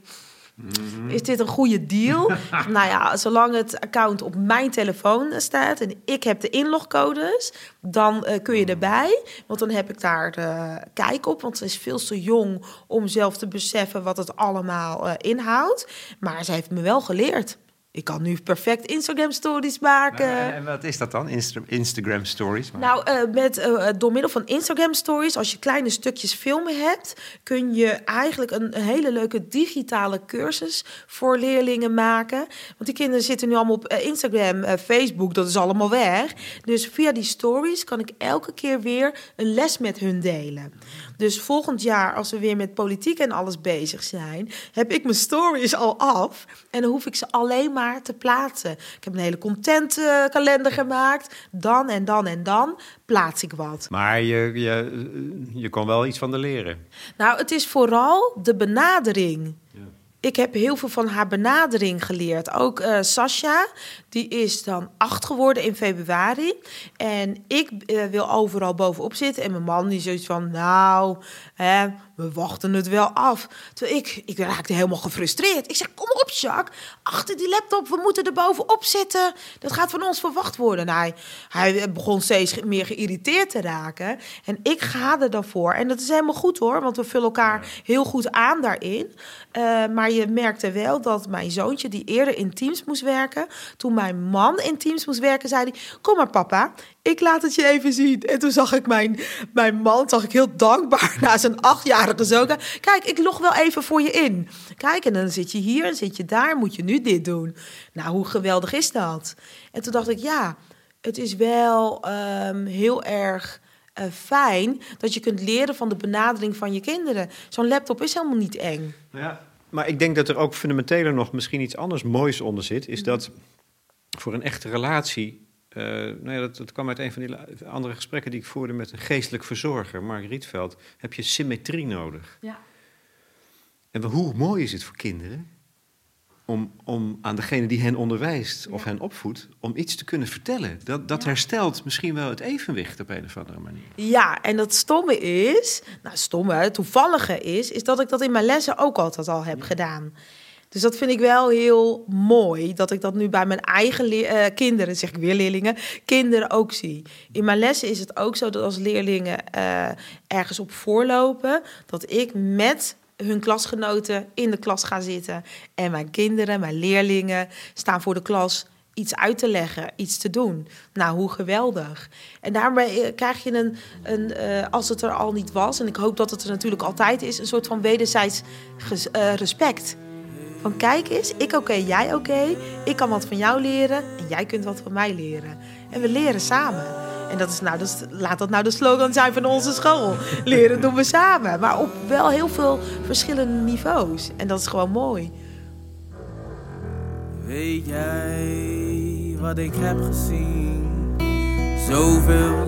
[SPEAKER 2] is dit een goede deal? nou ja, zolang het account op mijn telefoon staat en ik heb de inlogcodes, dan uh, kun je erbij. Want dan heb ik daar de kijk op. Want ze is veel te jong om zelf te beseffen wat het allemaal uh, inhoudt. Maar ze heeft me wel geleerd. Ik kan nu perfect Instagram stories maken. Nou,
[SPEAKER 1] en wat is dat dan, Insta Instagram stories?
[SPEAKER 2] Maar... Nou, uh, met, uh, door middel van Instagram stories, als je kleine stukjes filmen hebt, kun je eigenlijk een, een, hele leuke digitale cursus voor leerlingen maken. Want die kinderen zitten nu allemaal op uh, Instagram, Facebook, dat is allemaal weg. Dus via die stories kan ik elke keer weer een les met hun delen. Dus volgend jaar, als we weer met politiek en alles bezig zijn, heb ik mijn stories al af. En dan hoef ik ze alleen maar te plaatsen. Ik heb een hele contentkalender gemaakt. Dan en dan en dan plaats ik wat.
[SPEAKER 1] Maar je, je, je kon wel iets van de leren.
[SPEAKER 2] Nou, het is vooral de benadering. Ik heb heel veel van haar benadering geleerd. Ook uh, Sascha, die is dan acht geworden in februari. En ik uh, wil overal bovenop zitten. En mijn man die zoiets van, nou, hè, we wachten het wel af. Toen ik, ik raakte helemaal gefrustreerd. Ik zeg, kom op Jacques, achter die laptop, we moeten er bovenop zitten. Dat gaat van ons verwacht worden. Nou, hij, hij begon steeds meer geïrriteerd te raken. En ik ga er dan voor. En dat is helemaal goed hoor, want we vullen elkaar heel goed aan daarin. Uh, maar je merkte wel dat mijn zoontje, die eerder in teams moest werken, toen mijn man in teams moest werken, zei hij: Kom maar, papa, ik laat het je even zien. En toen zag ik mijn, mijn man, zag ik heel dankbaar na zijn achtjarige zoon. Kijk, ik log wel even voor je in. Kijk, en dan zit je hier en zit je daar, moet je nu dit doen. Nou, hoe geweldig is dat? En toen dacht ik, ja, het is wel ehm, heel erg eh, fijn dat je kunt leren van de benadering van je kinderen. Zo'n laptop is helemaal niet eng.
[SPEAKER 1] Ja, maar ik denk dat er ook fundamenteler nog misschien iets anders moois onder zit. Is dat voor een echte relatie. Uh, nou ja, dat, dat kwam uit een van die andere gesprekken die ik voerde met een geestelijk verzorger, Mark Rietveld. Heb je symmetrie nodig?
[SPEAKER 2] Ja.
[SPEAKER 1] En hoe mooi is het voor kinderen om, om aan degene die hen onderwijst of hen opvoedt, om iets te kunnen vertellen. Dat, dat herstelt misschien wel het evenwicht op een of andere manier.
[SPEAKER 2] Ja, en dat stomme is, nou stomme, het toevallige is, is dat ik dat in mijn lessen ook altijd al heb gedaan. Dus dat vind ik wel heel mooi, dat ik dat nu bij mijn eigen uh, kinderen, zeg ik weer leerlingen, kinderen ook zie. In mijn lessen is het ook zo dat als leerlingen uh, ergens op voorlopen, dat ik met hun klasgenoten in de klas gaan zitten. En mijn kinderen, mijn leerlingen staan voor de klas iets uit te leggen, iets te doen. Nou, hoe geweldig. En daarmee eh, krijg je een, een als het er al niet was, en ik hoop dat het er natuurlijk altijd is, een soort van wederzijds respect. Van kijk eens, ik oké, jij oké, ik kan wat van jou leren en jij kunt wat van mij leren. En we leren samen. En dat is nou, dat laat dat nou de slogan zijn van onze school. Leren doen we samen. Maar op wel heel veel verschillende niveaus. En dat is gewoon mooi.
[SPEAKER 4] Weet jij wat ik heb gezien? Zoveel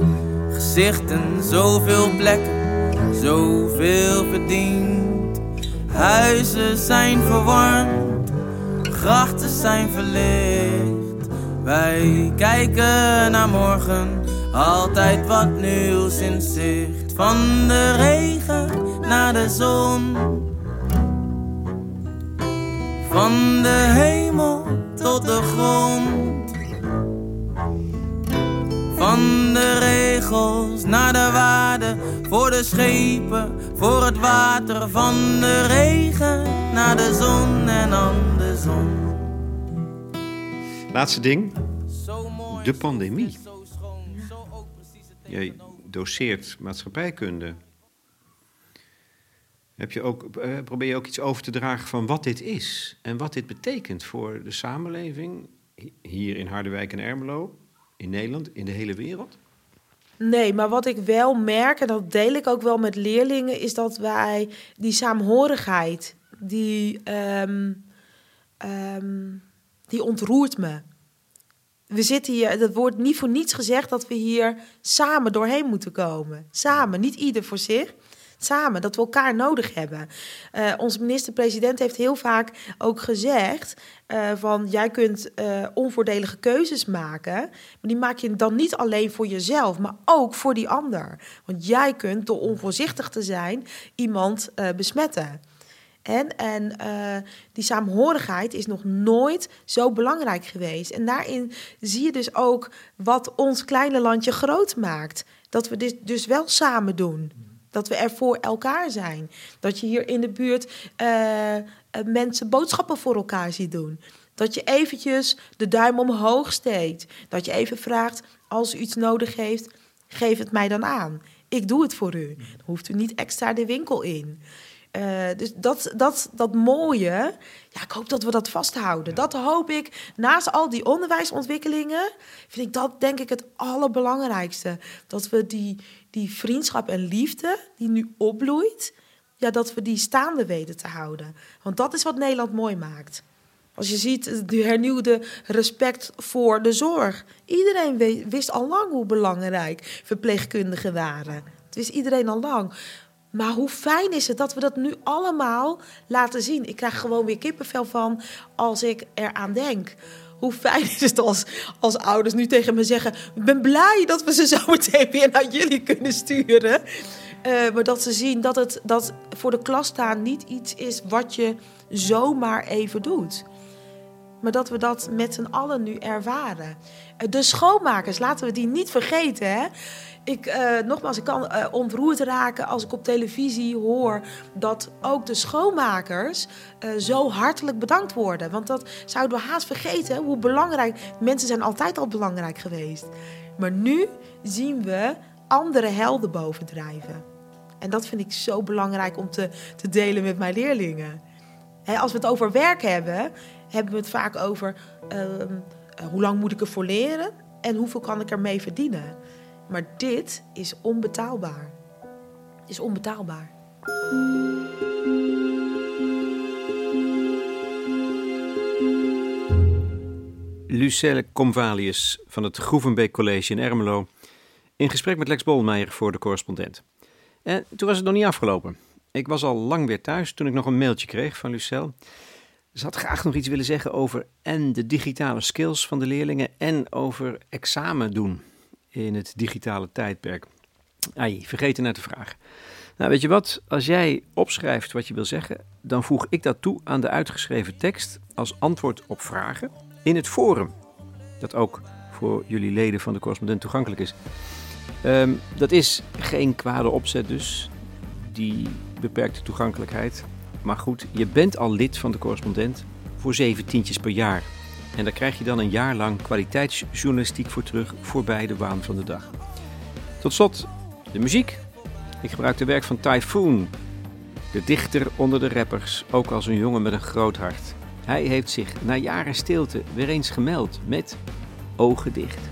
[SPEAKER 4] gezichten, zoveel plekken, zoveel verdiend. Huizen zijn verwarmd, grachten zijn verlicht. Wij kijken naar morgen altijd wat nieuws in zicht. Van de regen naar de zon. Van de hemel tot de grond. Van de regels naar de waarde. Voor de schepen, voor het water. Van de regen naar de zon en aan de zon.
[SPEAKER 1] Laatste ding. De pandemie. Jij doseert maatschappijkunde. Heb je ook, eh, probeer je ook iets over te dragen van wat dit is en wat dit betekent voor de samenleving hier in Harderwijk en Ermelo, in Nederland, in de hele wereld?
[SPEAKER 2] Nee, maar wat ik wel merk, en dat deel ik ook wel met leerlingen, is dat wij die saamhorigheid, die, um, um, die ontroert me we zitten hier, dat wordt niet voor niets gezegd dat we hier samen doorheen moeten komen. Samen, niet ieder voor zich. Samen, dat we elkaar nodig hebben. Uh, onze minister-president heeft heel vaak ook gezegd: uh, van jij kunt uh, onvoordelige keuzes maken, maar die maak je dan niet alleen voor jezelf, maar ook voor die ander. Want jij kunt door onvoorzichtig te zijn iemand besmetten. En, en die saamhorigheid is nog nooit zo belangrijk geweest. En daarin zie je dus ook wat ons kleine landje groot maakt. Dat we dit dus wel samen doen. Dat we er voor elkaar zijn. Dat je hier in de buurt uh, mensen boodschappen voor elkaar ziet doen. Dat je eventjes de duim omhoog steekt. Dat je even vraagt, als u iets nodig heeft, geef het mij dan aan. Ik doe het voor u. Hoeft u niet extra de winkel in. Uh, dus dat, dat, dat mooie, ja, ik hoop dat we dat vasthouden. Dat hoop ik, naast al die onderwijsontwikkelingen, vind ik dat denk ik het allerbelangrijkste. Dat we die, die vriendschap en liefde die nu opbloeit, ja, dat we die staande weten te houden. Want dat is wat Nederland mooi maakt. Als je ziet de hernieuwde respect voor de zorg. Iedereen wist al lang hoe belangrijk verpleegkundigen waren. Het wist iedereen al lang. Maar hoe fijn is het dat we dat nu allemaal laten zien? Ik krijg gewoon weer kippenvel van als ik eraan denk. Hoe fijn is het als, als ouders nu tegen me zeggen: Ik ben blij dat we ze zo meteen weer naar jullie kunnen sturen. Uh, maar dat ze zien dat het dat voor de klas staan niet iets is wat je zomaar even doet. Maar dat we dat met z'n allen nu ervaren. Eh, de schoonmakers, laten we die niet vergeten. Hè? Ik, uh, nogmaals, ik kan uh, ontroerd raken als ik op televisie hoor dat ook de schoonmakers uh, zo hartelijk bedankt worden. Want dat zouden we haast vergeten hoe belangrijk. Mensen zijn altijd al belangrijk geweest. Maar nu zien we andere helden bovendrijven. En dat vind ik zo belangrijk om te, te delen met mijn leerlingen. Als we het over werk hebben, hebben we het vaak over ehm, hoe lang moet ik ervoor leren? en hoeveel kan ik ermee verdienen? Maar dit is onbetaalbaar. Is onbetaalbaar.
[SPEAKER 1] Lucelle Comvalius van het Groevenbeek College in Ermelo. In gesprek met Lex Bolmeijer voor de correspondent. En toen was het nog niet afgelopen. Ik was al lang weer thuis toen ik nog een mailtje kreeg van Lucelle. Ze had graag nog iets willen zeggen over en de digitale skills van de leerlingen en over examen doen in het digitale tijdperk. Ai, vergeten net te vragen. Nou, weet je wat? Als jij opschrijft wat je wil zeggen, dan voeg ik dat toe aan de uitgeschreven tekst als antwoord op vragen in het forum. Dat ook voor jullie leden van de correspondent toegankelijk is. Ehm, dat is geen kwade opzet dus, die beperkte toegankelijkheid. Maar goed, je bent al lid van de correspondent voor zeven tientjes per jaar. En daar krijg je dan een jaar lang kwaliteitsjournalistiek voor terug, voorbij de waan van de dag. Tot slot, de muziek. Ik gebruik de werk van Typhoon, de dichter onder de rappers, ook als een jongen met een groot hart. Hij heeft zich na jaren stilte weer eens gemeld met ogen dicht.